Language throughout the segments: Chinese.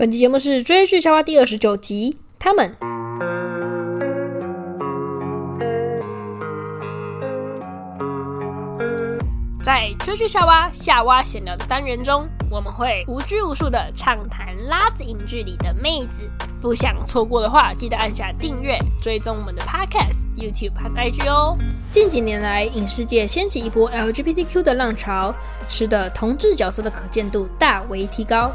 本期节目是追剧笑话第二十九集，他们在追剧夏娃》夏娃闲聊的单元中，我们会无拘无束的畅谈拉子影剧里的妹子。不想错过的话，记得按下订阅，追踪我们的 Podcast、YouTube 和 IG 哦。近几年来，影视界掀起一波 LGBTQ 的浪潮，使得同志角色的可见度大为提高。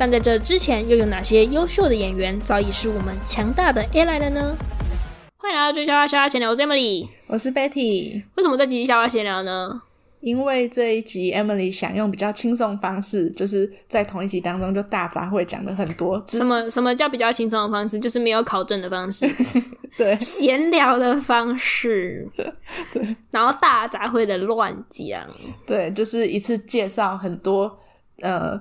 但在这之前，又有哪些优秀的演员早已是我们强大的 ally 了呢？欢迎来到追剧笑蛙闲聊，我是 Emily，我是 Betty。为什么这集笑蛙闲聊呢？因为这一集 Emily 想用比较轻松的方式，就是在同一集当中就大杂烩讲了很多。什么什么叫比较轻松的方式？就是没有考证的方式，对，闲聊的方式，对，然后大杂烩的乱讲，对，就是一次介绍很多呃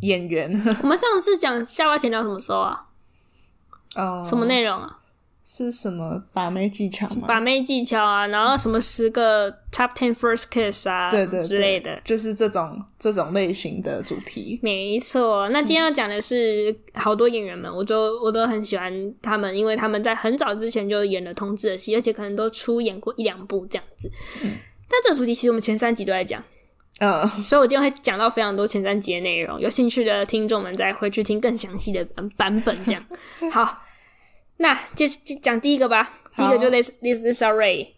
演员。我们上次讲下巴闲聊什么时候啊？哦，什么内容啊？是什么把妹技巧吗？把妹技巧啊，然后什么十个 top ten first kiss 啊，对对对，之类的，就是这种这种类型的主题。没错，那今天要讲的是好多演员们，嗯、我就我都很喜欢他们，因为他们在很早之前就演了同志的戏，而且可能都出演过一两部这样子。嗯，但这个主题其实我们前三集都在讲，嗯，所以我今天会讲到非常多前三集的内容，有兴趣的听众们再回去听更详细的版本，这样 好。那就就讲第一个吧。第一个就 Lisa Lisa Ray。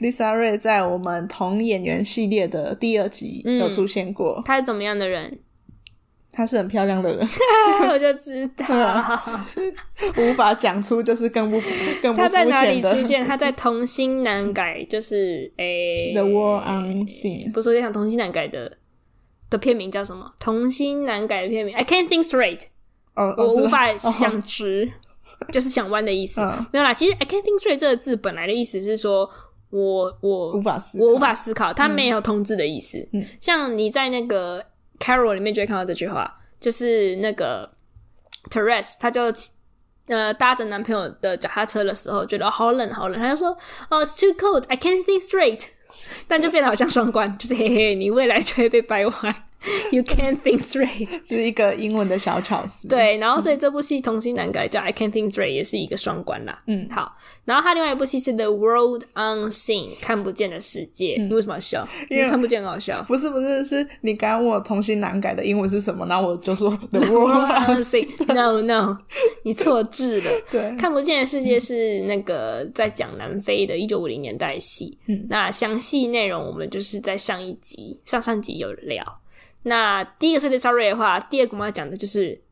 Lisa Ray 在我们同演员系列的第二集有出现过。嗯、她是怎么样的人？她是很漂亮的人。我就知道，无法讲出就是更不更不肤浅的。她在哪里出现？她在童心难改，就是诶、欸、The War Unseen。不是我在想童心难改的的片名叫什么？童心难改的片名，I can't think straight。哦，我无法想直。哦就是想弯的意思，嗯、没有啦。其实 I can't think straight 这个字本来的意思是说我我无法思考，我无法思考，它没有通知的意思。嗯，像你在那个 Carol 里面就会看到这句话，就是那个 Therese 他就呃搭着男朋友的脚踏车的时候，觉得好冷好冷，她就说哦、oh,，It's too cold, I can't think straight，但就变得好像双关，就是嘿嘿，你未来就会被掰弯。You can't think straight，就是一个英文的小巧思。对，然后所以这部戏童心难改叫 I can't think straight，也是一个双关啦。嗯，好。然后他另外一部戏是 The World Unseen，看不见的世界。嗯、你为什么要笑？因为看不见很好笑。不是不是，是你刚刚问我童心难改的英文是什么，然后我就说 The World Unseen。No No，你错字了。对，看不见的世界是那个在讲南非的一九五零年代戏。嗯，那详细内容我们就是在上一集、上上集有聊。那第一个是 Lisa Ray 的话，第二个我们要讲的就是，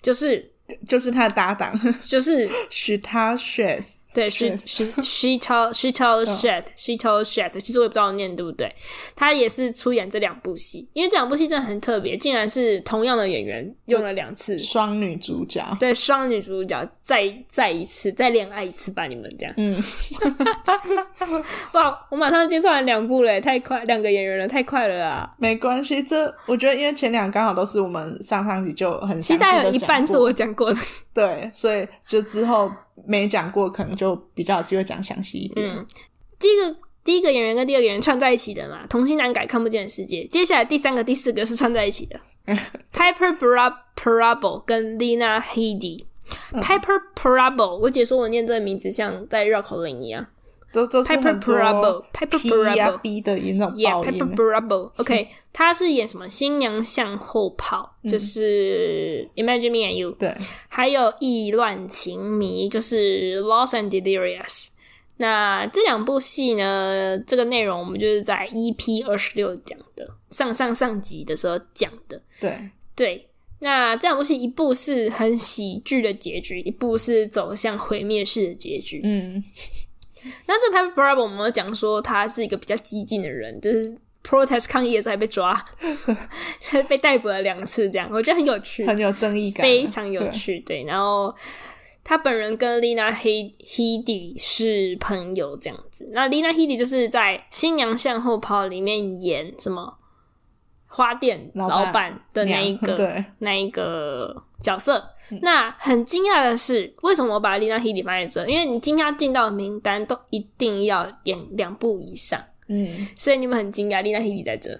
就是就是他的搭档，就是 Shetal Shed。对，she she she told she told Shed she told Shed，其实我也不知道念对不对。他也是出演这两部戏，因为这两部戏真的很特别，竟然是同样的演员用了两次双女主角。对，双女主角再再一次再恋爱一次吧，你们这样。嗯，哇，我马上介绍完两部了，太快，两个演员了，太快了啊！没关系，这我觉得因为前两刚好都是我们上上集就很其实大概有一半是我讲过的，对，所以就之后。没讲过，可能就比较有机会讲详细一点。嗯，第一个第一个演员跟第二个演员串在一起的嘛，童心难改，看不见的世界。接下来第三个、第四个是串在一起的，Piper Parable 跟 Lena Headey。Piper Parable，我姐说我念这个名字像在绕口令一样。都都是很多 Piper Perabo 的那种 Yeah，Piper Perabo，OK，他是演什么？新娘向后跑，就是 Imagine Me and You。对，还有意乱情迷，就是 Lost and Delirious。那这两部戏呢？这个内容我们就是在 EP 二十六讲的，上上上集的时候讲的。对对，那这两部戏一部是很喜剧的结局，一部是走向毁灭式的结局。嗯。那这 Piper Perabo 我们有讲说他是一个比较激进的人，就是 protest 抗议的时候还被抓，被逮捕了两次，这样我觉得很有趣，很有正义感，非常有趣。对，对，然后他本人跟 Lina Headey 是朋友这样子。那 Lina Headey 就是在《新娘向后跑》里面演什么花店老板的那一个对那一个角色。那很惊讶的是，为什么我把 Lena Headey 放在这？因为你今天进到的名单都一定要演两部以上，嗯，所以你们很惊讶 Lena Headey 在这，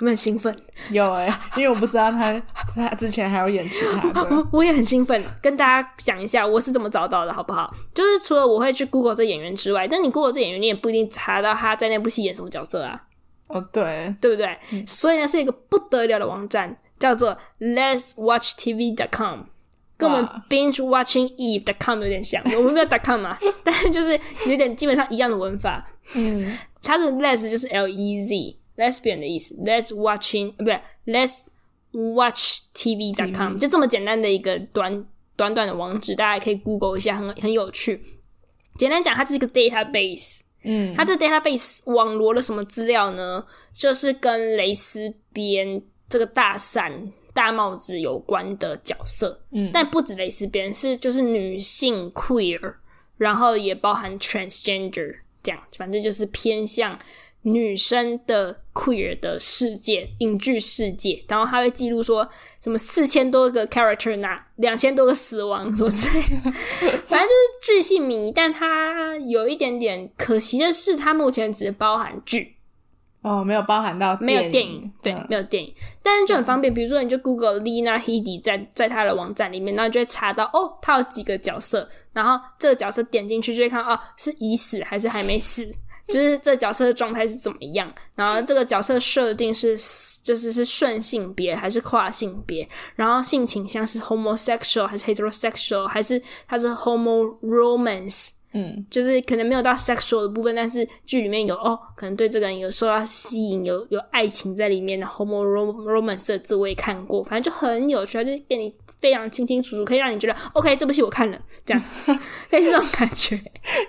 你们很兴奋？有哎、欸，因为我不知道他他之前还有演其他的。我 我也很兴奋，跟大家讲一下我是怎么找到的，好不好？就是除了我会去 Google 这演员之外，但你 Google 这演员，你也不一定查到他在那部戏演什么角色啊。哦，对，对不对？嗯、所以呢，是一个不得了的网站，叫做 Let's Watch TV.com，跟我们 Binge Watching Eve.com 有点像。我们没有 .com 嘛，但是就是有点基本上一样的文法。嗯，它的 Let's 就是 L E Z。Lesbian 的意思，Let's watching 不对，Let's watch TV.com，TV 就这么简单的一个短短短的网址，大家可以 Google 一下，很很有趣。简单讲，它是一个 database，嗯，它这个 database 网罗了什么资料呢？就是跟蕾丝边这个大伞大帽子有关的角色，嗯，但不止蕾丝边，是就是女性 queer，然后也包含 transgender，这样，反正就是偏向。女生的 queer 的世界，影剧世界，然后他会记录说什么四千多个 character 那两千多个死亡什么之类的，反正就是巨细迷，但它有一点点可惜的是，它目前只包含剧。哦，没有包含到没有电影，对，嗯、没有电影，但是就很方便，比如说你就 Google Lina Headey 在在他的网站里面，然后就会查到哦，他有几个角色，然后这个角色点进去就会看哦，是已死还是还没死。就是这角色的状态是怎么样，然后这个角色设定是就是是顺性别还是跨性别，然后性倾向是 homosexual 还是 heterosexual，还是他是 homo romance。嗯，就是可能没有到 sexual 的部分，但是剧里面有哦，可能对这个人有受到吸引，有有爱情在里面的 homo romance 的字我也看过，反正就很有趣，就是给你非常清清楚楚，可以让你觉得 OK，这部戏我看了，这样，类似这种感觉。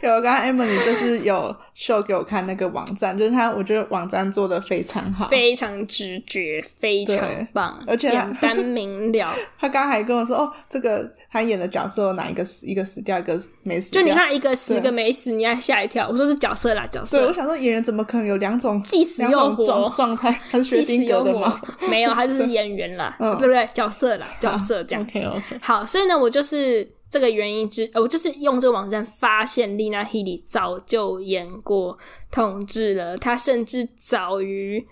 有，刚刚 Emily 就是有 show 给我看那个网站，就是他，我觉得网站做的非常好，非常直觉，非常棒，而且简单明了。他刚刚还跟我说，哦，这个他演的角色有哪一个死，一个死掉，一个没死掉，就你看一个。十个没死，你还吓一跳。我说是角色啦，角色。对，我想说演员怎么可能有两种既死又活状态？他是薛丁格的吗？没有，他就是演员啦，对不对？角色啦，角色这样子。好，所以呢，我就是这个原因之，我就是用这个网站发现，Lena Headey 早就演过同志了，他甚至早于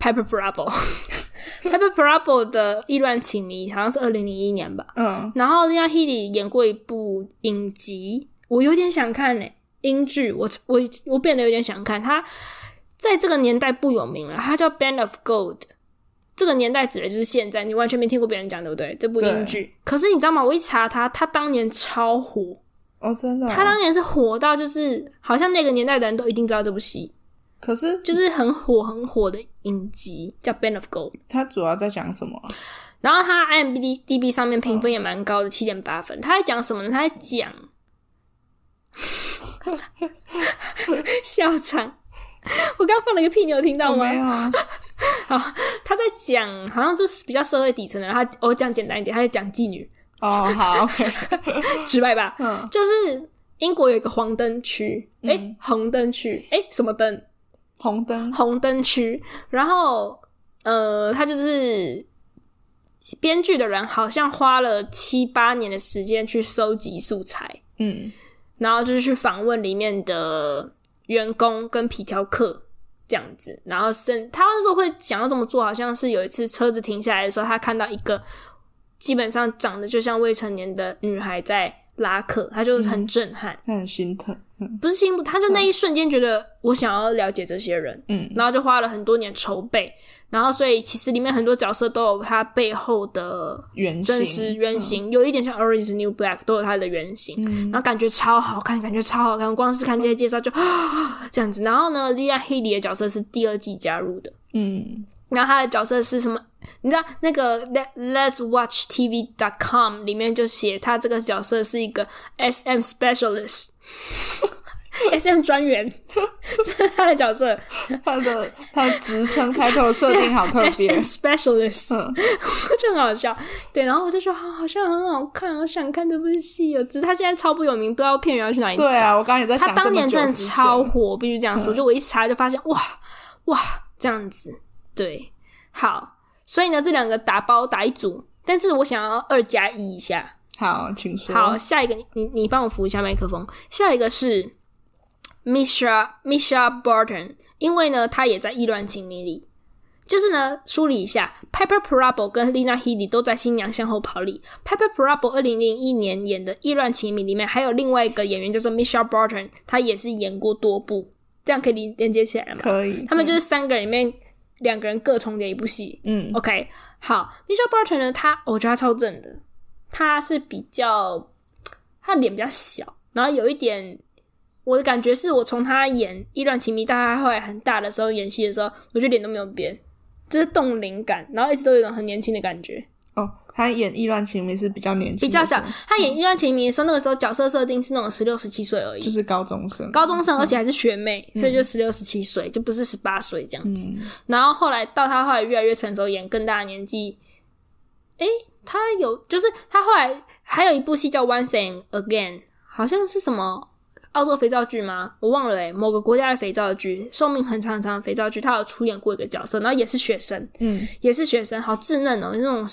Piper Perabo。Piper Perabo 的《意乱情迷》好像是二零零一年吧。嗯，然后 Lena Headey 演过一部影集。我有点想看呢、欸，英剧，我我我变得有点想看。它在这个年代不有名了，它叫《Band of Gold》。这个年代指的就是现在，你完全没听过别人讲，对不对？这部英剧，可是你知道吗？我一查它，它当年超火哦，真的、哦，他当年是火到就是好像那个年代的人都一定知道这部戏。可是就是很火很火的影集叫《Band of Gold》，它主要在讲什么？然后它 IMDB 上面评分也蛮高的，七点八分。它在讲什么呢？它在讲。笑场！我刚放了一个屁，你有听到吗？没有啊。好，他在讲，好像就是比较社会底层的人。他我讲简单一点，他在讲妓女。哦，好，直白吧？嗯，就是英国有一个黄灯区，诶、欸、红灯区，诶、欸、什么灯？红灯，红灯区。然后，呃，他就是编剧的人，好像花了七八年的时间去收集素材。嗯。然后就是去访问里面的员工跟皮条客这样子，然后甚他那时候会想要这么做，好像是有一次车子停下来的时候，他看到一个基本上长得就像未成年的女孩在拉客，他就很震撼，他很心疼，不是心疼，他就那一瞬间觉得我想要了解这些人，嗯，然后就花了很多年筹备。然后，所以其实里面很多角色都有他背后的原真实原型，有一点像《Orange New Black》，都有他的原型。然后感觉超好看，感觉超好看。光是看这些介绍就 这样子。然后呢莉亚黑里的角色是第二季加入的。嗯，然后他的角色是什么？你知道那个 Let's Watch TV dot com 里面就写他这个角色是一个 SM Specialist。S.M. 专员，这是他的角色，他的他的职称开头设定好特别. Specialist，嗯，就很好笑。对，然后我就说，好像很好看，我想看这部戏哦。只是他现在超不有名，不知道片源要去哪里找。对啊，我刚刚也在想，他当年真的超火，必须这样说。嗯、就我一查就发现，哇哇这样子。对，好，所以呢，这两个打包打一组，但是我想要二加一一下。好，请说。好，下一个你你帮我扶一下麦克风。下一个是。Misha Misha Barton，因为呢，他也在《意乱情迷》里，就是呢，梳理一下，Piper Perabo 跟 Lena Headey 都在新娘向后跑里。Piper Perabo 二零零一年演的《意乱情迷》里面还有另外一个演员叫做 Mischa Barton，他也是演过多部，这样可以连连接起来吗？可以。他们就是三个人里面两个人各重演一部戏。嗯，OK，好，Mischa Barton 呢，他我觉得他超正的，他是比较他脸比较小，然后有一点我的感觉是我从他演《意乱情迷》到他后来很大的时候演戏的时候，我觉得脸都没有变。就是冻龄感，然后一直都有一种很年轻的感觉。哦，他演《意乱情迷》是比较年轻，比较小。他演《意乱情迷》的时候，那个时候角色设定是那种十六、十七岁而已，就是高中生，高中生，而且还是学妹，嗯、所以就十六、十七岁，就不是十八岁这样子。嗯、然后后来到他后来越来越成熟，演更大的年纪。诶，他有，就是他后来还有一部戏叫《Once and Again》，好像是什么。澳洲肥皂剧吗？我忘了诶、欸、某个国家的肥皂剧，寿命很长很长的肥皂剧，他有出演过一个角色，然后也是学生，嗯，也是学生，好稚嫩哦、喔，那种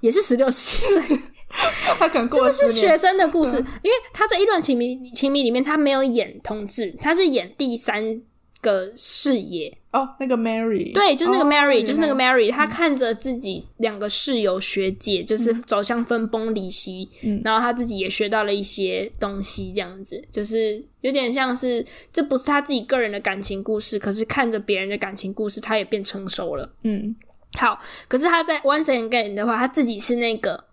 也是十六七岁，他可能过就是是学生的故事，嗯、因为他在《一段情迷》情迷里面，他没有演同志，他是演第三个视野。哦，那个 Mary，对，就是那个 Mary，、哦、就是那个 Mary，她看着自己两个室友学姐，嗯、就是走向分崩离析，嗯，然后她自己也学到了一些东西，这样子，就是有点像是这不是她自己个人的感情故事，可是看着别人的感情故事，她也变成熟了，嗯，好，可是她在 Once Again 的话，她自己是那个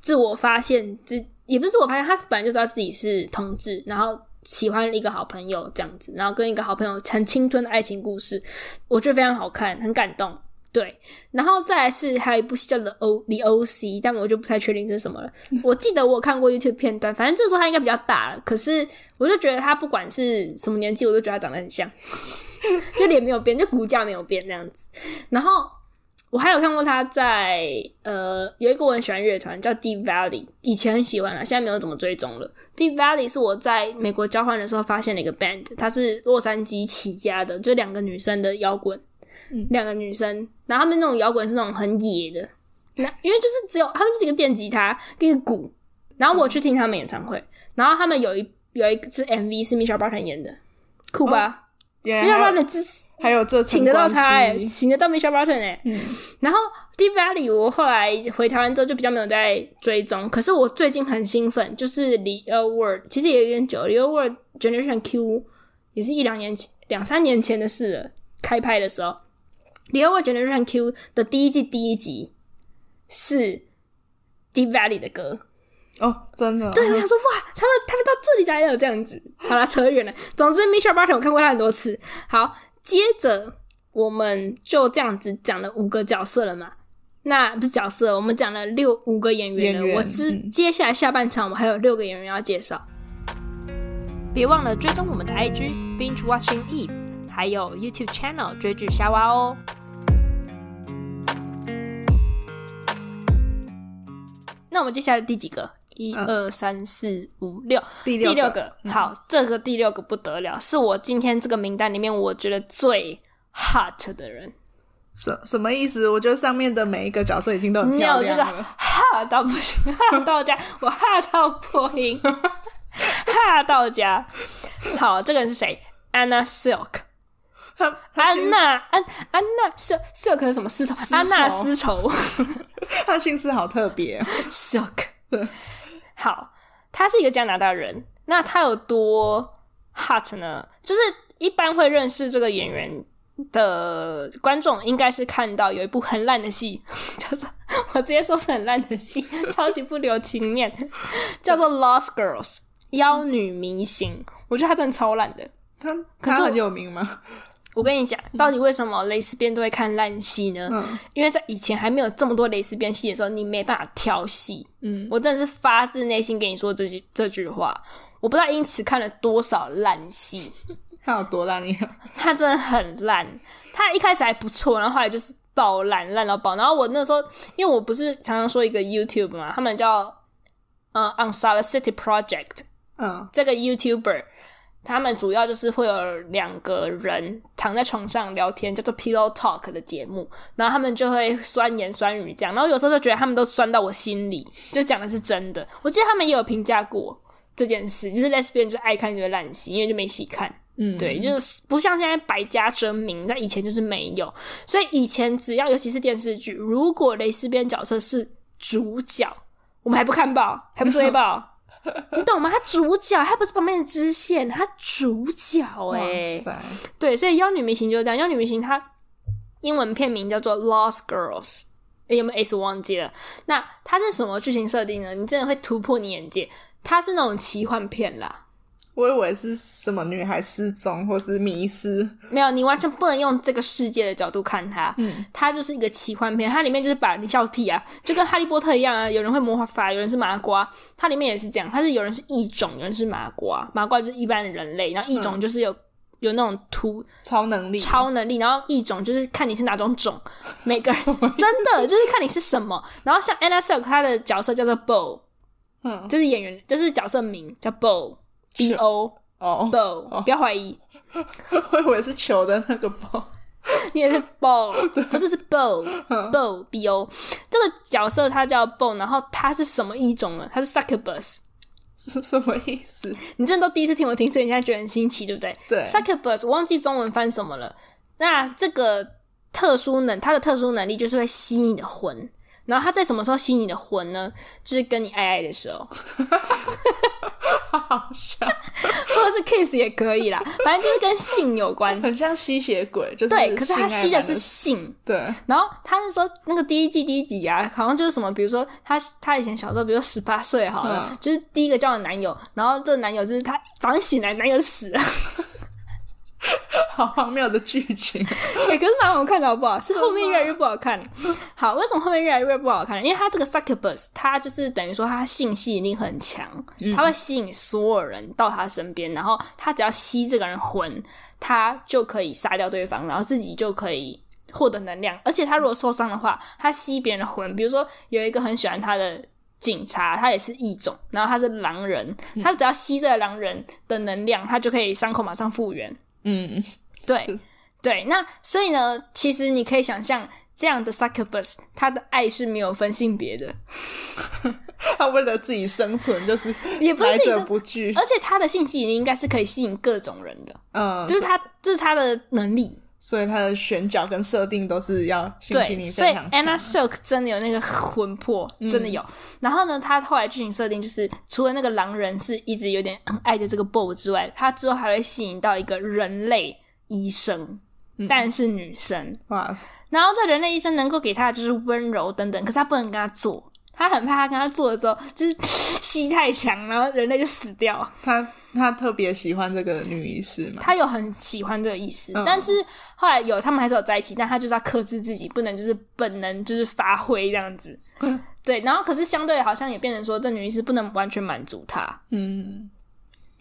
自我发现，这也不是自我发现，她本来就知道自己是同志，然后。喜欢一个好朋友这样子，然后跟一个好朋友很青春的爱情故事，我觉得非常好看，很感动。对，然后再来是还有一部戏叫 The《O The OC》，但我就不太确定是什么了。我记得我看过 YouTube 片段，反正这时候他应该比较大了。可是我就觉得他不管是什么年纪，我都觉得他长得很像，就脸没有变，就骨架没有变那样子。然后。我还有看过他在呃，有一个我很喜欢乐团叫 Deep Valley，以前很喜欢了，现在没有怎么追踪了。Deep Valley 是我在美国交换的时候发现的一个 band，它是洛杉矶起家的，就两个女生的摇滚，两、嗯、个女生，然后他们那种摇滚是那种很野的，那因为就是只有他们就是一个电吉他跟一个鼓，然后我去听他们演唱会，然后他们有一有一支 MV 是 Mischa Barton 演的，酷吧？Mischa Barton 支持。还有这请得到他哎、欸，请得到 Barton 哎、欸，嗯，然后 Deep Valley 我后来回台湾之后就比较没有在追踪，可是我最近很兴奋，就是 The L Word，其实也有点久，The L Word Generation Q 也是一两年前、两三年前的事了，开拍的时候，The L Word Generation Q 的第一季第一集是 Deep Valley 的歌哦，真的，对，我想说哇，他们他们到这里来了这样子，好了，扯远了，总之 Mischa Barton 我看过他很多次，好。接着我们就这样子讲了五个角色了嘛？那不是角色，我们讲了六五个演员了。员我知、嗯、接下来下半场我们还有六个演员要介绍。别忘了追踪我们的 IG Binge Watching Eve，还有 YouTube Channel 追剧夏娃哦。那我们接下来第几个？一二三四五六，第六个，好，嗯、这个第六个不得了，是我今天这个名单里面我觉得最 hot 的人。什什么意思？我觉得上面的每一个角色已经都很漂亮了。没有这个 hot 到不行，hot 到家，我 hot 到破音，hot 到家。好，这个人是谁？Anna Silk。安娜，安安娜，Silk Silk 是什么丝绸？安娜丝绸。他姓氏好特别，Silk。对。好，他是一个加拿大人。那他有多 hot 呢？就是一般会认识这个演员的观众，应该是看到有一部很烂的戏，叫做我直接说是很烂的戏，超级不留情面，叫做《Lost Girls》妖女明星。我觉得他真的超烂的。他他很有名吗？我跟你讲，到底为什么蕾丝边都会看烂戏呢？嗯、因为在以前还没有这么多蕾丝边戏的时候，你没办法挑戏。嗯，我真的是发自内心跟你说这句这句话。我不知道因此看了多少烂戏。他有多烂？你他真的很烂。他一开始还不错，然后后来就是爆烂，烂到爆。然后我那时候，因为我不是常常说一个 YouTube 嘛，他们叫呃 Unsolicited Project，嗯，这个 YouTuber。他们主要就是会有两个人躺在床上聊天，叫做 Pillow Talk 的节目，然后他们就会酸言酸语这样，然后有时候就觉得他们都酸到我心里，就讲的是真的。我记得他们也有评价过这件事，就是 Lesbian 就爱看这个烂戏，因为就没戏看，嗯，对，就是不像现在百家争鸣，那以前就是没有。所以以前只要尤其是电视剧，如果蕾丝边角色是主角，我们还不看报，还不追报，你懂吗？他主角，他不是旁边的支线，他主角哎、欸，对，所以妖女明星就是这样。妖女明星它英文片名叫做《Lost Girls》，有没有 S 忘记了？那它是什么剧情设定呢？你真的会突破你眼界，它是那种奇幻片啦。我以为是什么女孩失踪或是迷失，没有，你完全不能用这个世界的角度看它。嗯，它就是一个奇幻片，它里面就是把你笑屁啊，就跟哈利波特一样啊。有人会魔法，有人是麻瓜，它里面也是这样。它是有人是异种，有人是麻瓜，麻瓜就是一般的人类，然后异种就是有、嗯、有那种突超能力，超能力，然后异种就是看你是哪种种，每个人 真的就是看你是什么。然后像 Anna Silk，她的角色叫做 Bo，嗯，就是演员，就是角色名叫 Bo。B O 哦，bow，不要怀疑，我以为是球的那个 bow，你也 是 bow，不是是 bow，bow B O，这个角色他叫 bow，然后他是什么异种呢？他是 succubus，是什么意思？你真的都第一次听我听，所以你现在觉得很新奇，对不对？对，succubus，我忘记中文翻什么了。那这个特殊能，他的特殊能力就是会吸你的魂。然后他在什么时候吸你的魂呢？就是跟你爱爱的时候，好笑，或者是 kiss 也可以啦，反正就是跟性有关，很像吸血鬼，就是对。可是他吸的是性，对。然后他那时候那个第一季第一集啊，好像就是什么，比如说他他以前小时候，比如说十八岁好了，嗯、就是第一个交的男友，然后这个男友就是他早上醒来男友死了。好荒谬的剧情，哎、欸，可是蛮好看的，好不好？是后面越来越不好看。好，为什么后面越来越不好看？因为他这个 succubus，他就是等于说他性吸引力很强，他会吸引所有人到他身边，然后他只要吸这个人魂，他就可以杀掉对方，然后自己就可以获得能量。而且他如果受伤的话，他吸别人的魂，比如说有一个很喜欢他的警察，他也是异种，然后他是狼人，他只要吸这个狼人的能量，他就可以伤口马上复原。嗯，对，对，那所以呢，其实你可以想象，这样的 succubus，他的爱是没有分性别的，他为了自己生存，就是也不是来者不拒，而且他的性吸引力应该是可以吸引各种人的，嗯，就是。他，这是他的能力。所以他的选角跟设定都是要性吸引力非常强。对，所以 Anna Silk 真的有那个魂魄，真的有。嗯、然后呢，他后来剧情设定就是，除了那个狼人是一直有点爱着这个 Bo 之外，他之后还会吸引到一个人类医生，嗯、但是女生。哇塞！然后这人类医生能够给他的就是温柔等等，可是他不能跟他做，他很怕他跟他做的时候就是 吸太强，然后人类就死掉。他。他特别喜欢这个女医师嘛？他有很喜欢这个医师，嗯、但是后来有他们还是有在一起，但他就是要克制自己，不能就是本能就是发挥这样子。嗯、对，然后可是相对好像也变成说，这女医师不能完全满足他。嗯，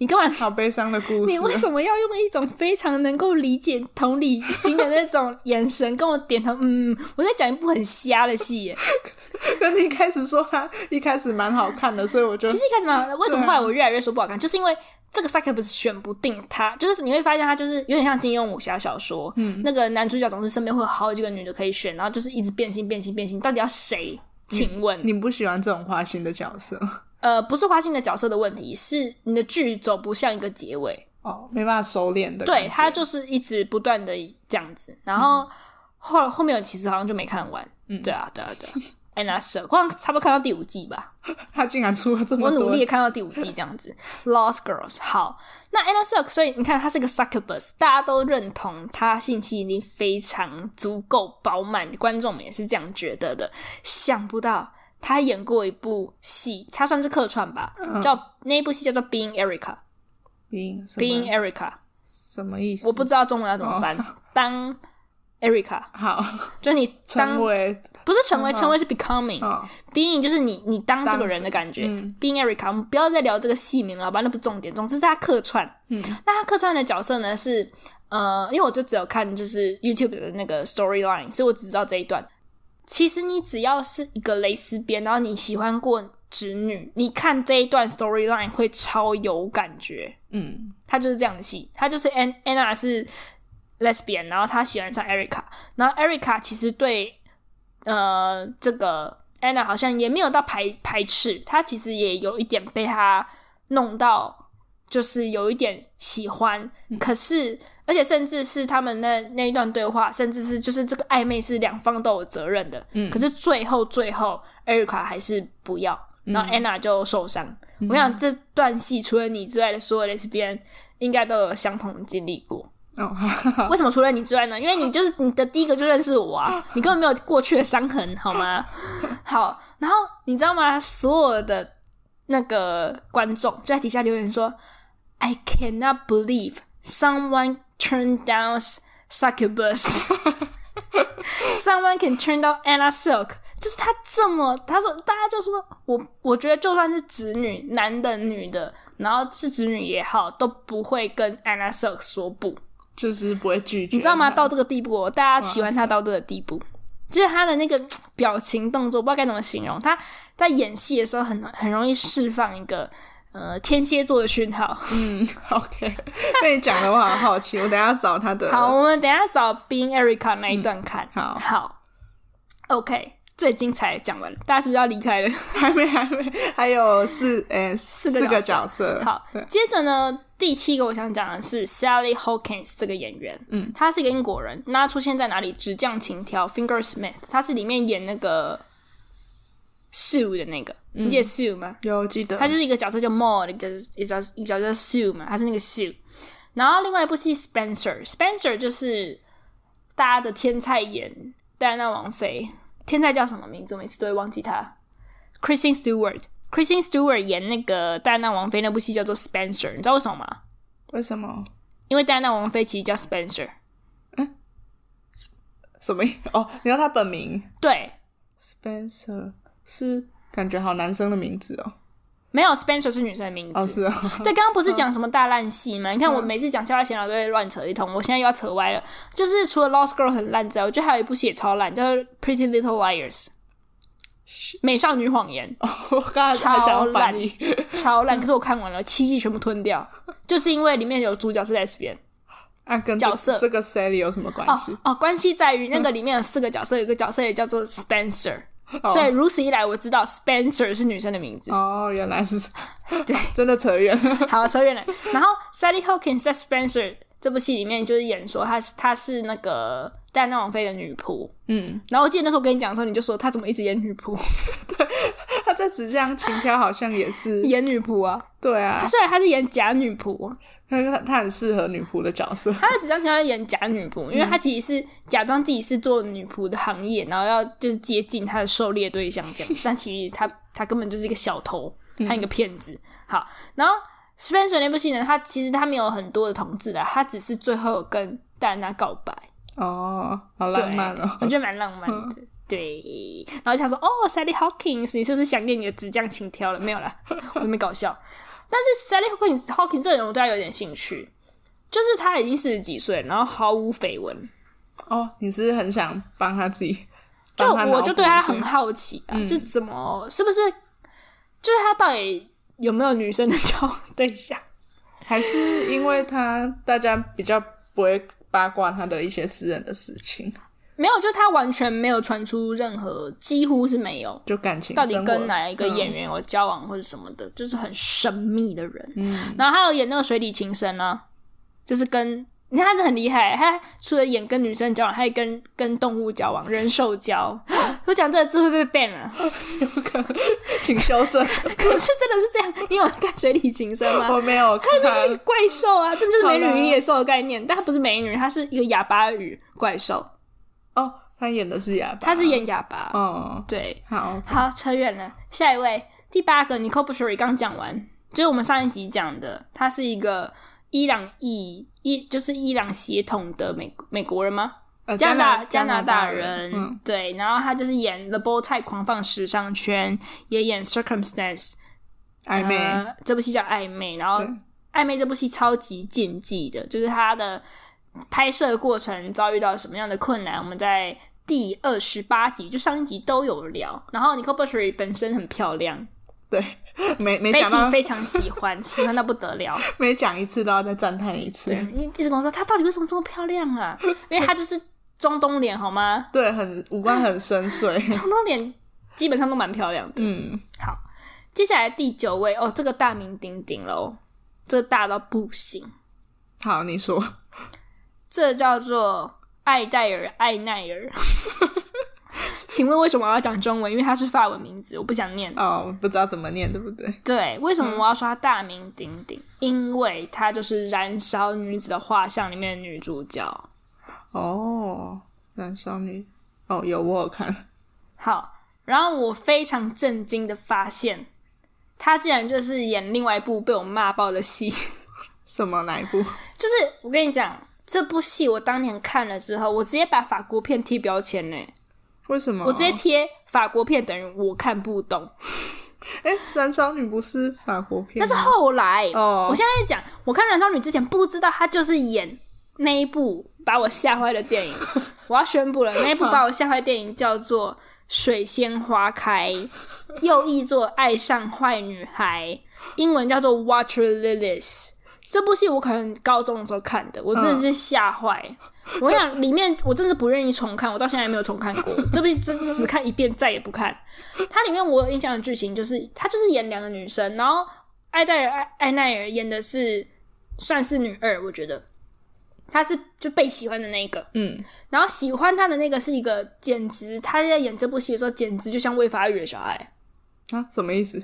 你干嘛？好悲伤的故事。你为什么要用一种非常能够理解同理心的那种眼神跟我点头？嗯，我在讲一部很瞎的戏耶。跟你一开始说他一开始蛮好看的，所以我就其实一开始蛮好看的。为什么后来我越来越说不好看？就是因为。这个 succubus 选不定他，就是你会发现他就是有点像金庸武侠小说，嗯，那个男主角总是身边会有好几个女的可以选，然后就是一直变心变心变心，到底要谁？请问你，你不喜欢这种花心的角色？呃，不是花心的角色的问题，是你的剧走不像一个结尾哦，没办法收敛的。对，他就是一直不断的这样子，然后后、嗯、后面其实好像就没看完。嗯，对啊，对啊，对啊。Anna Silk 好像差不多看到第五季吧，他竟然出了这么多，我努力也看到第五季这样子。Lost Girls，好，那 Anna Silk，所以你看他是个 succubus，大家都认同他性吸引力非常足够饱满，观众们也是这样觉得的。想不到他演过一部戏，他算是客串吧，嗯、叫那一部戏叫做 Being Erica。Being Being Erica 什么意思？我不知道中文要怎么翻。Oh. 当 Erica，好，就你当成为不是成为，成为是 becoming，being 就是你你当这个人的感觉。Being Erica，我们不要再聊这个戏名了，好吧？那不重点，总之是他客串。嗯，那他客串的角色呢是呃，因为我就只有看就是 YouTube 的那个 storyline，所以我只知道这一段。其实你只要是一个蕾丝边，然后你喜欢过直女，你看这一段 storyline 会超有感觉。嗯，他就是这样的戏，他就是 Anna 是。Lesbian，然后他喜欢上 Erica，然后 Erica 其实对呃这个 Anna 好像也没有到排排斥，他其实也有一点被他弄到就是有一点喜欢，嗯、可是而且甚至是他们那那一段对话，甚至是就是这个暧昧是两方都有责任的。嗯，可是最后最后，艾瑞卡还是不要，然后安娜就受伤。嗯、我想这段戏除了你之外的所有 lesbian 应该都有相同的经历过。哦，为什么除了你之外呢？因为你就是你的第一个就认识我啊，你根本没有过去的伤痕，好吗？好，然后你知道吗？所有的那个观众就在底下留言说。I cannot believe someone turned down succubus. Someone can turn down Anna Silk. 就是他这么，他说，大家就说我，我觉得就算是直女，男的、女的，然后是直女也好，都不会跟 Anna Silk 说不，就是不会拒绝。你知道吗？到这个地步，大家喜欢他到这个地步，就是他的那个 表情动作，不知道该怎么形容。他在演戏的时候很很容易释放一个。呃，天蝎座的讯号。嗯，OK。那你讲的我，很好奇。我等一下找他的。好，我们等一下找 Being Erica 那一段看。嗯、好，好。OK，最精彩讲完了，大家是不是要离开了？还没，还没，还有四，呃、欸，四个角色。好，接着呢，第七个我想讲的是 Sally Hawkins 这个演员。嗯，他是一个英国人。那他出现在哪里？纸匠情挑 Fingersmith，他是里面演那个。Sue 的那个，你记得 Sue 吗？有记得，他就是一个角色叫 Maud，一个一角一个角色叫 Sue 嘛，他是那个 Sue。然后另外一部戏 Spencer，Spencer 就是大家的天菜演戴安娜王妃，天菜叫什么名字？我每次都会忘记他。Kristen Stewart，Kristen Stewart 演那个戴安娜王妃那部戏叫做 Spencer，你知道为什么吗？为什么？因为戴安娜王妃其实叫 Spencer。嗯？什么？哦，你知道他本名？对，Spencer。是感觉好男生的名字哦，没有 Spencer 是女生的名字哦，是啊。对，刚刚不是讲什么大烂戏吗？嗯、你看我每次讲《笑傲闲聊》都会乱扯一通，我现在又要扯歪了。就是除了《Lost Girl》很烂之外，我觉得还有一部戏也超烂，叫做《Pretty Little Liars》美少女谎言。哦，我刚才超烂，超烂。可是我看完了，七季全部吞掉，就是因为里面有主角是跟角色这个 Sally 有什么关系？哦，哦，关系在于那个里面有四个角色，有一个角色也叫做 Spencer。所以如此一来，我知道 Spencer 是女生的名字。哦，原来是 对，真的扯远了。好，扯远了。然后 Sally Hawkins 在 Spencer 这部戏里面就是演说，她是她是那个戴安娜王妃的女仆。嗯，然后我记得那时候我跟你讲的时候，你就说她怎么一直演女仆？对，她在纸上情挑好像也是演女仆啊。对啊，虽然她是演假女仆。他他很适合女仆的角色。他的纸匠情挑演假女仆，因为他其实是假装自己是做女仆的行业，然后要就是接近他的狩猎对象这样。但其实他他根本就是一个小偷，他一个骗子。好，然后 Spencer 那部戏呢，他其实他没有很多的同志的，他只是最后跟戴安娜告白。哦，好浪漫哦，我觉得蛮浪漫的。嗯、对，然后想说，哦，Sally Hawkins，你是不是想念你的纸匠情挑了？没有啦，我没搞笑。但是 Sally Hawkins Hawkins 这个人我对他有点兴趣，就是他已经四十几岁，然后毫无绯闻。哦，你是很想帮他自己？就我就对他很好奇啊，嗯、就怎么是不是？就是他到底有没有女生的 交往对象？还是因为他大家比较不会八卦他的一些私人的事情？没有，就是他完全没有传出任何，几乎是没有，就感情到底跟哪一个演员有交往或者什么的，嗯、就是很神秘的人。嗯，然后还有演那个水底情深啊，就是跟你看他是很厉害，他除了演跟女生交往，还跟跟动物交往，人兽交。我讲这个字会被 ban 了，有可能，请修正。可是真的是这样，你有看水底情深吗？我没有看，它就是怪兽啊，这就是美女与野兽的概念，但它不是美女，它是一个哑巴语怪兽。哦，他演的是哑巴，他是演哑巴。哦，对，好，好，扯远了。下一位，第八个，Nicole Bashir 刚讲完，就是我们上一集讲的，他是一个伊朗裔，伊就是伊朗血统的美美国人吗？呃，加拿大加拿大人，嗯、对。然后他就是演《The Bold Type 狂放时尚圈》，也演《Circumstance》暧昧、呃，这部戏叫《暧昧》。然后《暧昧》这部戏超级禁忌的，就是他的。拍摄过程遭遇到什么样的困难？我们在第二十八集，就上一集都有聊。然后 Nicole Bashir 本身很漂亮，对，没没讲到非常喜欢，喜欢到不得了。每讲一次都要再赞叹一次，对，一直跟我说她到底为什么这么漂亮啊？因为她就是中东脸，好吗？对，很五官很深邃，中东脸基本上都蛮漂亮的。嗯，好，接下来第九位哦，这个大名鼎鼎喽。这大到不行。好，你说，这叫做艾戴尔·艾奈尔。请问为什么我要讲中文？因为它是法文名字，我不想念。哦，不知道怎么念，对不对？对，为什么我要说它大名鼎鼎？嗯、因为她就是《燃烧女子的画像》里面的女主角。哦，燃烧女，哦，有我有看。好，然后我非常震惊的发现，她竟然就是演另外一部被我骂爆的戏。什么？哪一部？就是我跟你讲，这部戏我当年看了之后，我直接把法国片贴标签呢。为什么？我直接贴法国片等于我看不懂。哎、欸，燃烧女不是法国片？那是后来哦。我现在在讲，我看燃烧女之前不知道她就是演那一部把我吓坏的电影。我要宣布了，那一部把我吓坏的电影叫做《水仙花开》，又译作《爱上坏女孩》，英文叫做《Water Lilies》。这部戏我可能高中的时候看的，我真的是吓坏。嗯我跟你讲，里面我真的不愿意重看，我到现在也没有重看过。这部戏就是只看一遍，再也不看。它里面我有印象的剧情就是，他就是演两个女生，然后艾黛尔艾艾奈尔演的是算是女二，我觉得她是就被喜欢的那一个，嗯，然后喜欢她的那个是一个简直她在演这部戏的时候简直就像未发育的小孩啊，什么意思？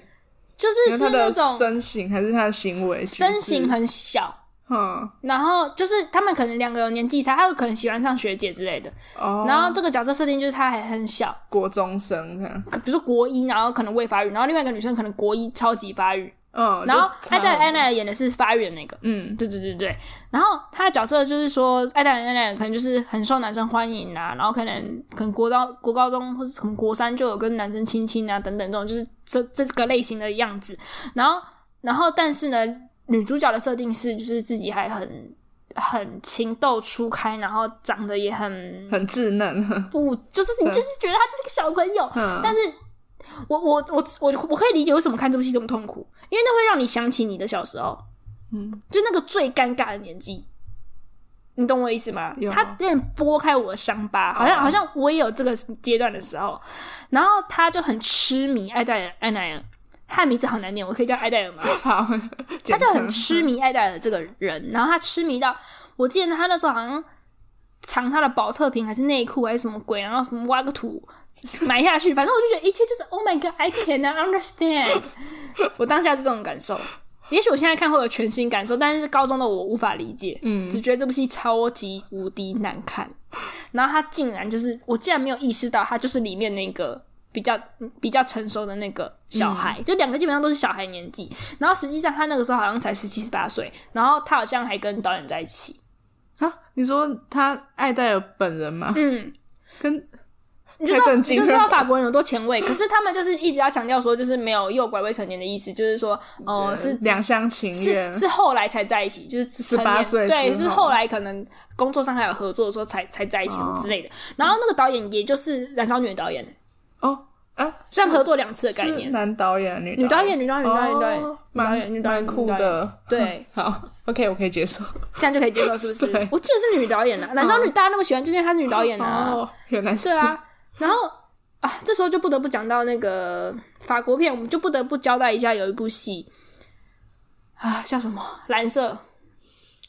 就是是那种身形还是他的行为？身形很小。嗯，然后就是他们可能两个有年纪差，他有可能喜欢上学姐之类的。哦，然后这个角色设定就是他还很小，国中生这样，比如说国一，然后可能未发育，然后另外一个女生可能国一超级发育。嗯，然后艾黛尔艾奈尔演的是发育的那个。嗯，对对对对。然后他的角色就是说，艾黛尔艾奈尔可能就是很受男生欢迎啊，然后可能可能国高国高中或者从国三就有跟男生亲亲啊等等这种，就是这这个类型的样子。然后然后但是呢。女主角的设定是，就是自己还很很情窦初开，然后长得也很很稚嫩，不就是你就是觉得她就是个小朋友。嗯、但是我我我我我可以理解为什么看这部戏这么痛苦，因为那会让你想起你的小时候，嗯，就那个最尴尬的年纪，你懂我意思吗？他有点拨开我的伤疤，好像好像我也有这个阶段的时候，然后他就很痴迷爱戴尔艾奈尔。他的名字好难念，我可以叫爱戴尔吗？好，他就很痴迷爱戴尔这个人，然后他痴迷到，我记得他那时候好像藏他的宝特瓶还是内裤还是什么鬼，然后什么挖个土 埋下去，反正我就觉得一切就是 Oh my God，I cannot understand。我当下是这种感受，也许我现在看会有全新感受，但是高中的我无法理解，嗯，只觉得这部戏超级无敌难看，然后他竟然就是我竟然没有意识到他就是里面那个。比较比较成熟的那个小孩，嗯、就两个基本上都是小孩年纪，然后实际上他那个时候好像才十七十八岁，然后他好像还跟导演在一起啊？你说他爱戴尔本人吗？嗯，跟 你就知道你就知道法国人有多前卫，可是他们就是一直要强调说，就是没有诱拐未成年的意思，就是说，哦、呃，是两厢情愿，是是后来才在一起，就是十八岁，对，是后。来可能工作上还有合作的时候才才在一起之类的。哦、然后那个导演也就是《燃烧女》的导演。哦，啊，这样合作两次的概念，男导演、女女导演、女导演、女导演、对。导演、女导演、酷的，对，好，OK，我可以接受，这样就可以接受，是不是？我记得是女导演啊，燃烧女大家那么喜欢，就是她是女导演啊，哦，原来是，对啊，然后啊，这时候就不得不讲到那个法国片，我们就不得不交代一下，有一部戏啊，叫什么？蓝色，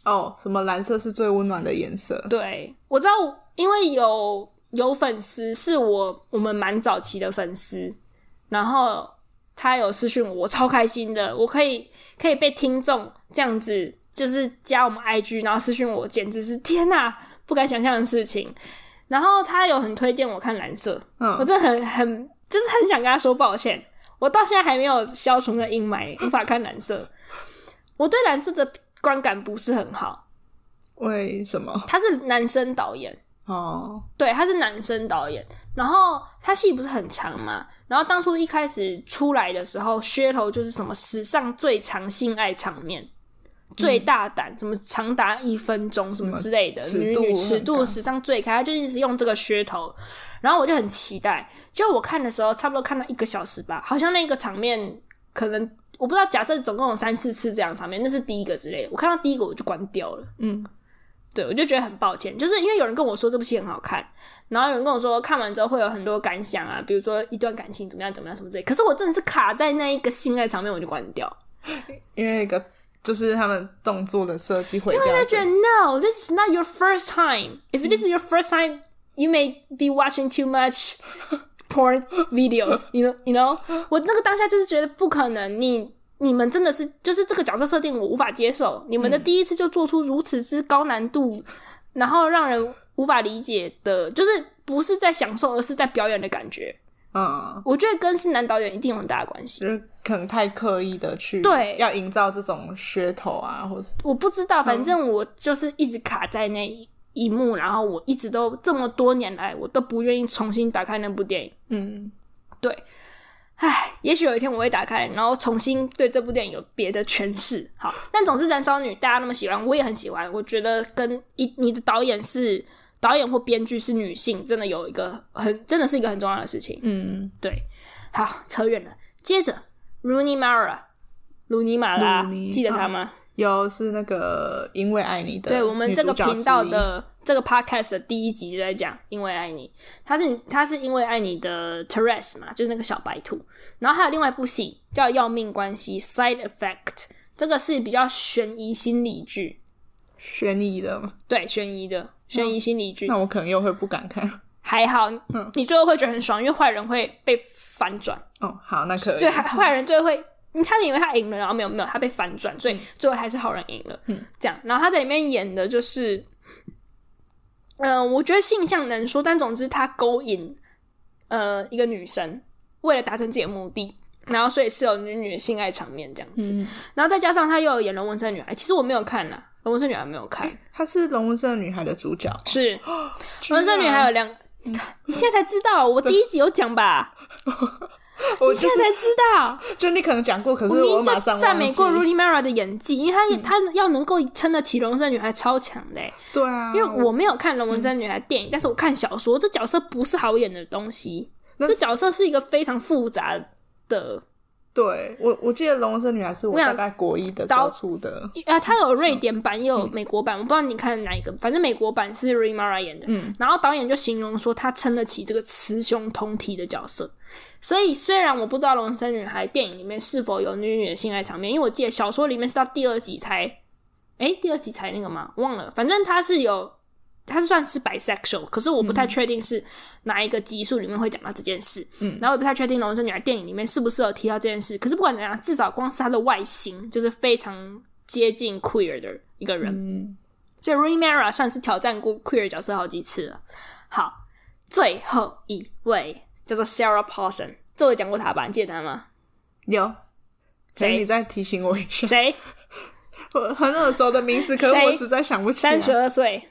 哦，什么？蓝色是最温暖的颜色。对，我知道，因为有。有粉丝是我我们蛮早期的粉丝，然后他有私讯我，我超开心的，我可以可以被听众这样子就是加我们 IG，然后私讯我，简直是天哪，不敢想象的事情。然后他有很推荐我看蓝色，嗯，我真的很很就是很想跟他说抱歉，我到现在还没有消除那阴霾，无法看蓝色。我对蓝色的观感不是很好，为什么？他是男生导演。哦，oh. 对，他是男生导演，然后他戏不是很长嘛，然后当初一开始出来的时候，噱头就是什么史上最长性爱场面，嗯、最大胆，什么长达一分钟，什么之类的，尺度女女尺度史上最开，他就一直用这个噱头，然后我就很期待，就我看的时候，差不多看到一个小时吧，好像那个场面可能我不知道，假设总共有三四次这样的场面，那是第一个之类的，我看到第一个我就关掉了，嗯。对，我就觉得很抱歉，就是因为有人跟我说这部戏很好看，然后有人跟我说看完之后会有很多感想啊，比如说一段感情怎么样怎么样什么之类。可是我真的是卡在那一个性爱场面，我就关掉，因为一个就是他们动作的设计毁掉。因为他觉得 No，this is not your first time. If this is your first time, you may be watching too much porn videos. You know, you know. 我那个当下就是觉得不可能，你你们真的是就是这个角色设定我无法接受。你们的第一次就做出如此之高难度，然后让人无法理解的，就是不是在享受，而是在表演的感觉。嗯，我觉得跟是男导演一定有很大的关系，就是可能太刻意的去对要营造这种噱头啊，或者我不知道，反正我就是一直卡在那一一幕，然后我一直都这么多年来，我都不愿意重新打开那部电影。嗯，对，唉，也许有一天我会打开，然后重新对这部电影有别的诠释。好，但总是《燃烧女》大家那么喜欢，我也很喜欢。我觉得跟一你的导演是。导演或编剧是女性，真的有一个很，真的是一个很重要的事情。嗯，对。好，扯远了。接着，Rooney Mara，鲁尼马拉，记得他吗？啊、有，是那个因为爱你的。对，我们这个频道的这个 podcast 的第一集就在讲因为爱你。他是他是因为爱你的 Therese 嘛，就是那个小白兔。然后还有另外一部戏叫《要命关系》（Side Effect），这个是比较悬疑心理剧。悬疑的吗？对，悬疑的。悬疑心理剧，那我可能又会不敢看。还好，嗯，你最后会觉得很爽，因为坏人会被反转。哦，好，那可以。所以坏人最后会，你差点以为他赢了，然后没有没有，他被反转，所以最后还是好人赢了。嗯，这样。然后他在里面演的就是，嗯、呃，我觉得性向难说，但总之他勾引呃一个女生，为了达成自己的目的，然后所以是有女女的性爱场面这样子。嗯、然后再加上他又有演龙纹身女孩，其实我没有看啦。龙纹身女孩没有看，她是龙纹身女孩的主角。是 龙纹身女孩有两，你看你现在才知道，我第一集有讲吧？我现在才知道，就你可能讲过，可是我马上赞美过 Rooney Mara 的演技，因为她她要能够撑得起龙纹身女孩，超强的。对啊，因为我没有看龙纹身女孩电影，但是我看小说，这角色不是好演的东西，这角色是一个非常复杂的。对我，我记得《龙纹身女孩》是我大概国一的时候出的。啊，它有瑞典版，也有美国版，嗯、我不知道你看哪一个。反正美国版是 Rooney Mara 演的。嗯，然后导演就形容说，他撑得起这个雌雄同体的角色。所以，虽然我不知道《龙纹身女孩》电影里面是否有女女的性爱场面，因为我记得小说里面是到第二集才，哎、欸，第二集才那个吗？忘了。反正它是有。他是算是 bisexual，可是我不太确定是哪一个集数里面会讲到这件事。嗯，然后我不太确定《龙纹身女孩》电影里面是不是有提到这件事。可是不管怎样，至少光是他的外形就是非常接近 queer 的一个人。嗯，所以 Rooney Mara 算是挑战过 queer 角色好几次了。好，最后一位叫做 Sarah Paulson，这我讲过他吧？你记得他吗？有。谁？你再提醒我一下。谁？我很耳熟的名字，可是我实在想不起来。三十二岁。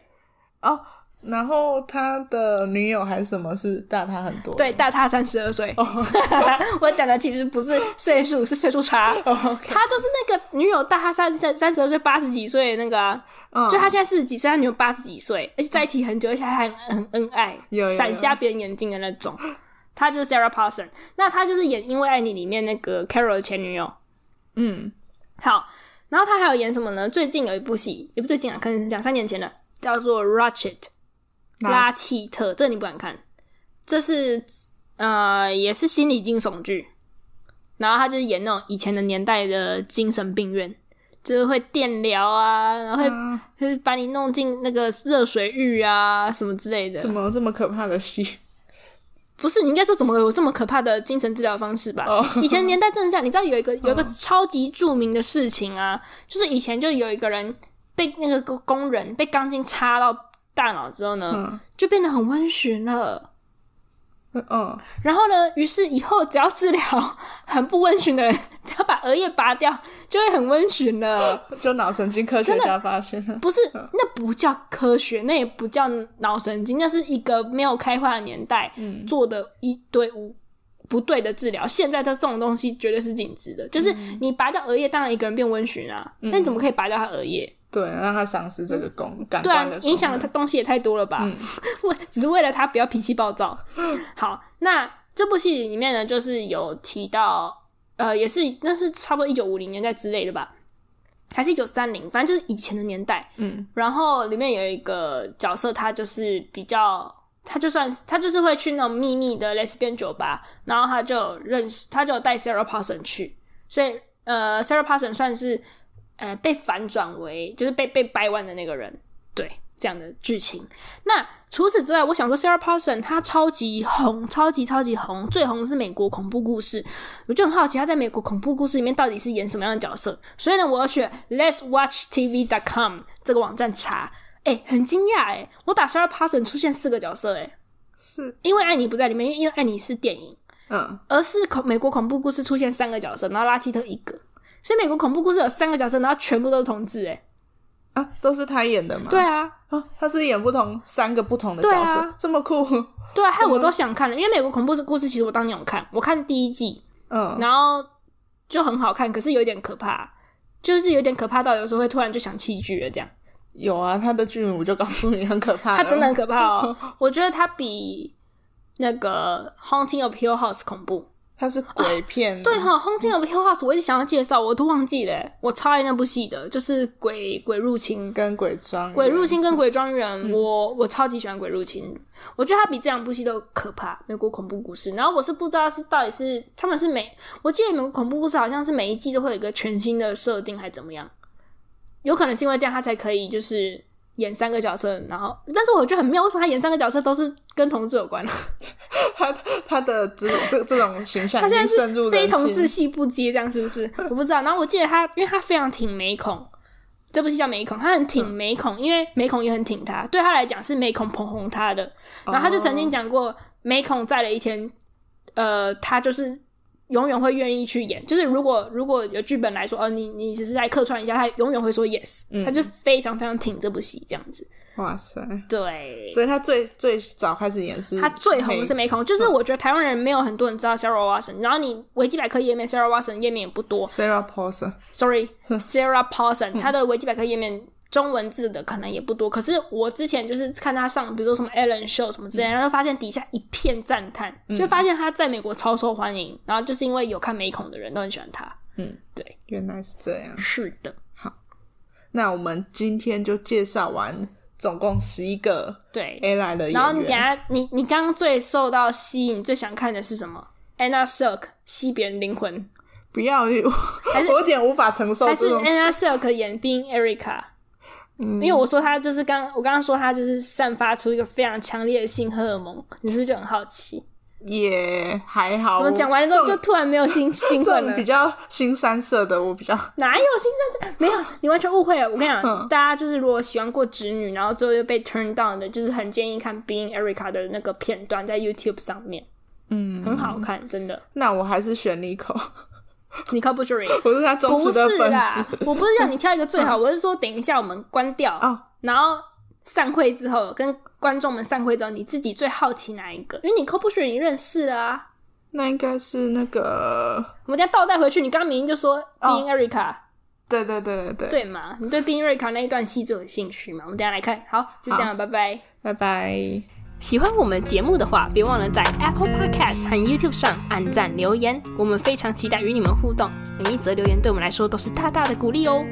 哦，然后他的女友还是什么是大他很多？对，大他三十二岁。Oh. 我讲的其实不是岁数，是岁数差。Oh. 他就是那个女友大他三三三十二岁，八十几岁那个、啊。Oh. 就他现在四十几岁，他女友八十几岁，而且在一起很久，而且还很很恩爱，闪瞎别人眼睛的那种。他就是 Sarah Paulson，那他就是演《因为爱你》里面那个 Carol 的前女友。嗯，好。然后他还有演什么呢？最近有一部戏，也不最近啊，可能是两三年前了。叫做 Ratchet 拉契特，这你不敢看，这是呃也是心理惊悚剧，然后他就是演那种以前的年代的精神病院，就是会电疗啊，然后会就是把你弄进那个热水浴啊什么之类的。怎么这么可怕的戏？不是，你应该说怎么有这么可怕的精神治疗方式吧？Oh. 以前年代真的这样，你知道有一个有一个超级著名的事情啊，就是以前就有一个人。被那个工人被钢筋插到大脑之后呢，嗯、就变得很温驯了。嗯，然后呢，于是以后只要治疗很不温驯的人，只要把额叶拔掉，就会很温驯了。就脑神经科学家发现了，不是，那不叫科学，那也不叫脑神经，那是一个没有开化的年代做的一堆无不对的治疗。嗯、现在的这种东西绝对是禁止的，就是你拔掉额叶，当然一个人变温驯啊，嗯、但你怎么可以拔掉他额叶？对，让他丧失这个功，嗯、感。对啊，影响的他东西也太多了吧？为、嗯、只是为了他不要脾气暴躁。好，那这部戏里面呢，就是有提到，呃，也是那是差不多一九五零年代之类的吧，还是一九三零，反正就是以前的年代。嗯，然后里面有一个角色，他就是比较，他就算是他就是会去那种秘密的 Lesbian 酒吧，然后他就认识，他就带 Sarah Paulson 去，所以呃，Sarah Paulson 算是。呃被反转为就是被被掰弯的那个人，对这样的剧情。那除此之外，我想说 Sarah Paulson 她超级红，超级超级红，最红的是美国恐怖故事。我就很好奇她在美国恐怖故事里面到底是演什么样的角色。所以呢，我要去 Let's Watch TV dot com 这个网站查。哎、欸，很惊讶哎！我打 Sarah Paulson 出现四个角色哎，是因为艾妮不在里面，因为艾妮是电影，嗯，而是恐美国恐怖故事出现三个角色，然后拉希特一个，所以美国恐怖故事有三个角色，然后全部都是同志哎，啊，都是他演的吗？对啊，哦，他是演不同三个不同的角色，啊、这么酷，对啊，害我都想看了，因为美国恐怖故事其实我当年有看，我看第一季，嗯，然后就很好看，可是有点可怕，就是有点可怕到有时候会突然就想弃剧了这样。有啊，他的剧名我就告诉你很可怕，他真的很可怕哦。我觉得他比那个《Haunting of Hill House》恐怖。他是鬼片，啊、对哈，《Haunting of Hill House》我一直想要介绍，我都忘记了。我超爱那部戏的，就是鬼鬼入侵跟鬼庄鬼入侵跟鬼庄园。我我超级喜欢鬼入侵，我觉得它比这两部戏都可怕。美国恐怖故事，然后我是不知道是到底是他们是每，我记得美国恐怖故事好像是每一季都会有一个全新的设定，还怎么样？有可能是因为这样，他才可以就是演三个角色，然后，但是我觉得很妙，为什么他演三个角色都是跟同志有关呢？他他的这种这这种形象，他现在是非同志戏不接，这样是不是？我不知道。然后我记得他，因为他非常挺美孔，这部戏叫美孔，他很挺美孔，嗯、因为美孔也很挺他，对他来讲是美孔捧红他的。然后他就曾经讲过，美孔在了一天，呃，他就是。永远会愿意去演，就是如果如果有剧本来说，哦，你你只是来客串一下，他永远会说 yes，、嗯、他就非常非常挺这部戏这样子。哇塞，对，所以他最最早开始演是，他最红的是美恐，就是我觉得台湾人没有很多人知道 Sarah Watson，、嗯、然后你维基百科页面 Sarah Watson 页面也不多，Sarah Paulson，sorry，Sarah Paulson，他 的维基百科页面。中文字的可能也不多，可是我之前就是看他上，比如说什么 Ellen Show 什么之类，然后发现底下一片赞叹，嗯、就发现他在美国超受欢迎，然后就是因为有看美恐的人都很喜欢他。嗯，对，原来是这样。是的，好，那我们今天就介绍完总共十一个对 Ella 的，然后你等下你你刚刚最受到吸引、最想看的是什么？Anna Silk 吸别人灵魂？不要，我有点无法承受。还是 Anna Silk 演 Being Erica？嗯，因为我说他就是刚，我刚刚说他就是散发出一个非常强烈的性荷尔蒙，你是不是就很好奇？也还好。我讲完了之后就突然没有兴兴奋了。比较新三色的，我比较哪有新三色？没有，你完全误会了。我跟你讲，嗯、大家就是如果喜欢过侄女，然后最后又被 turn down 的，就是很建议看 Being Erica 的那个片段在 YouTube 上面，嗯，很好看，真的。那我还是选 Nico。Nicole Boucherie，我是他忠实的粉丝。我不是要你挑一个最好，嗯、我是说等一下我们关掉，哦、然后散会之后跟观众们散会之后，你自己最好奇哪一个？因为 Nicole Boucherie 你认识啊，那应该是那个。我们家倒带回去，你刚刚明明就说 Being Erica，、哦、对对对对对，对嘛？你对 Being Erica 那一段戏最有兴趣嘛？我们等下来看，好，就这样，拜拜，拜拜。喜欢我们节目的话，别忘了在 Apple Podcast 和 YouTube 上按赞留言，我们非常期待与你们互动。每一则留言对我们来说都是大大的鼓励哦。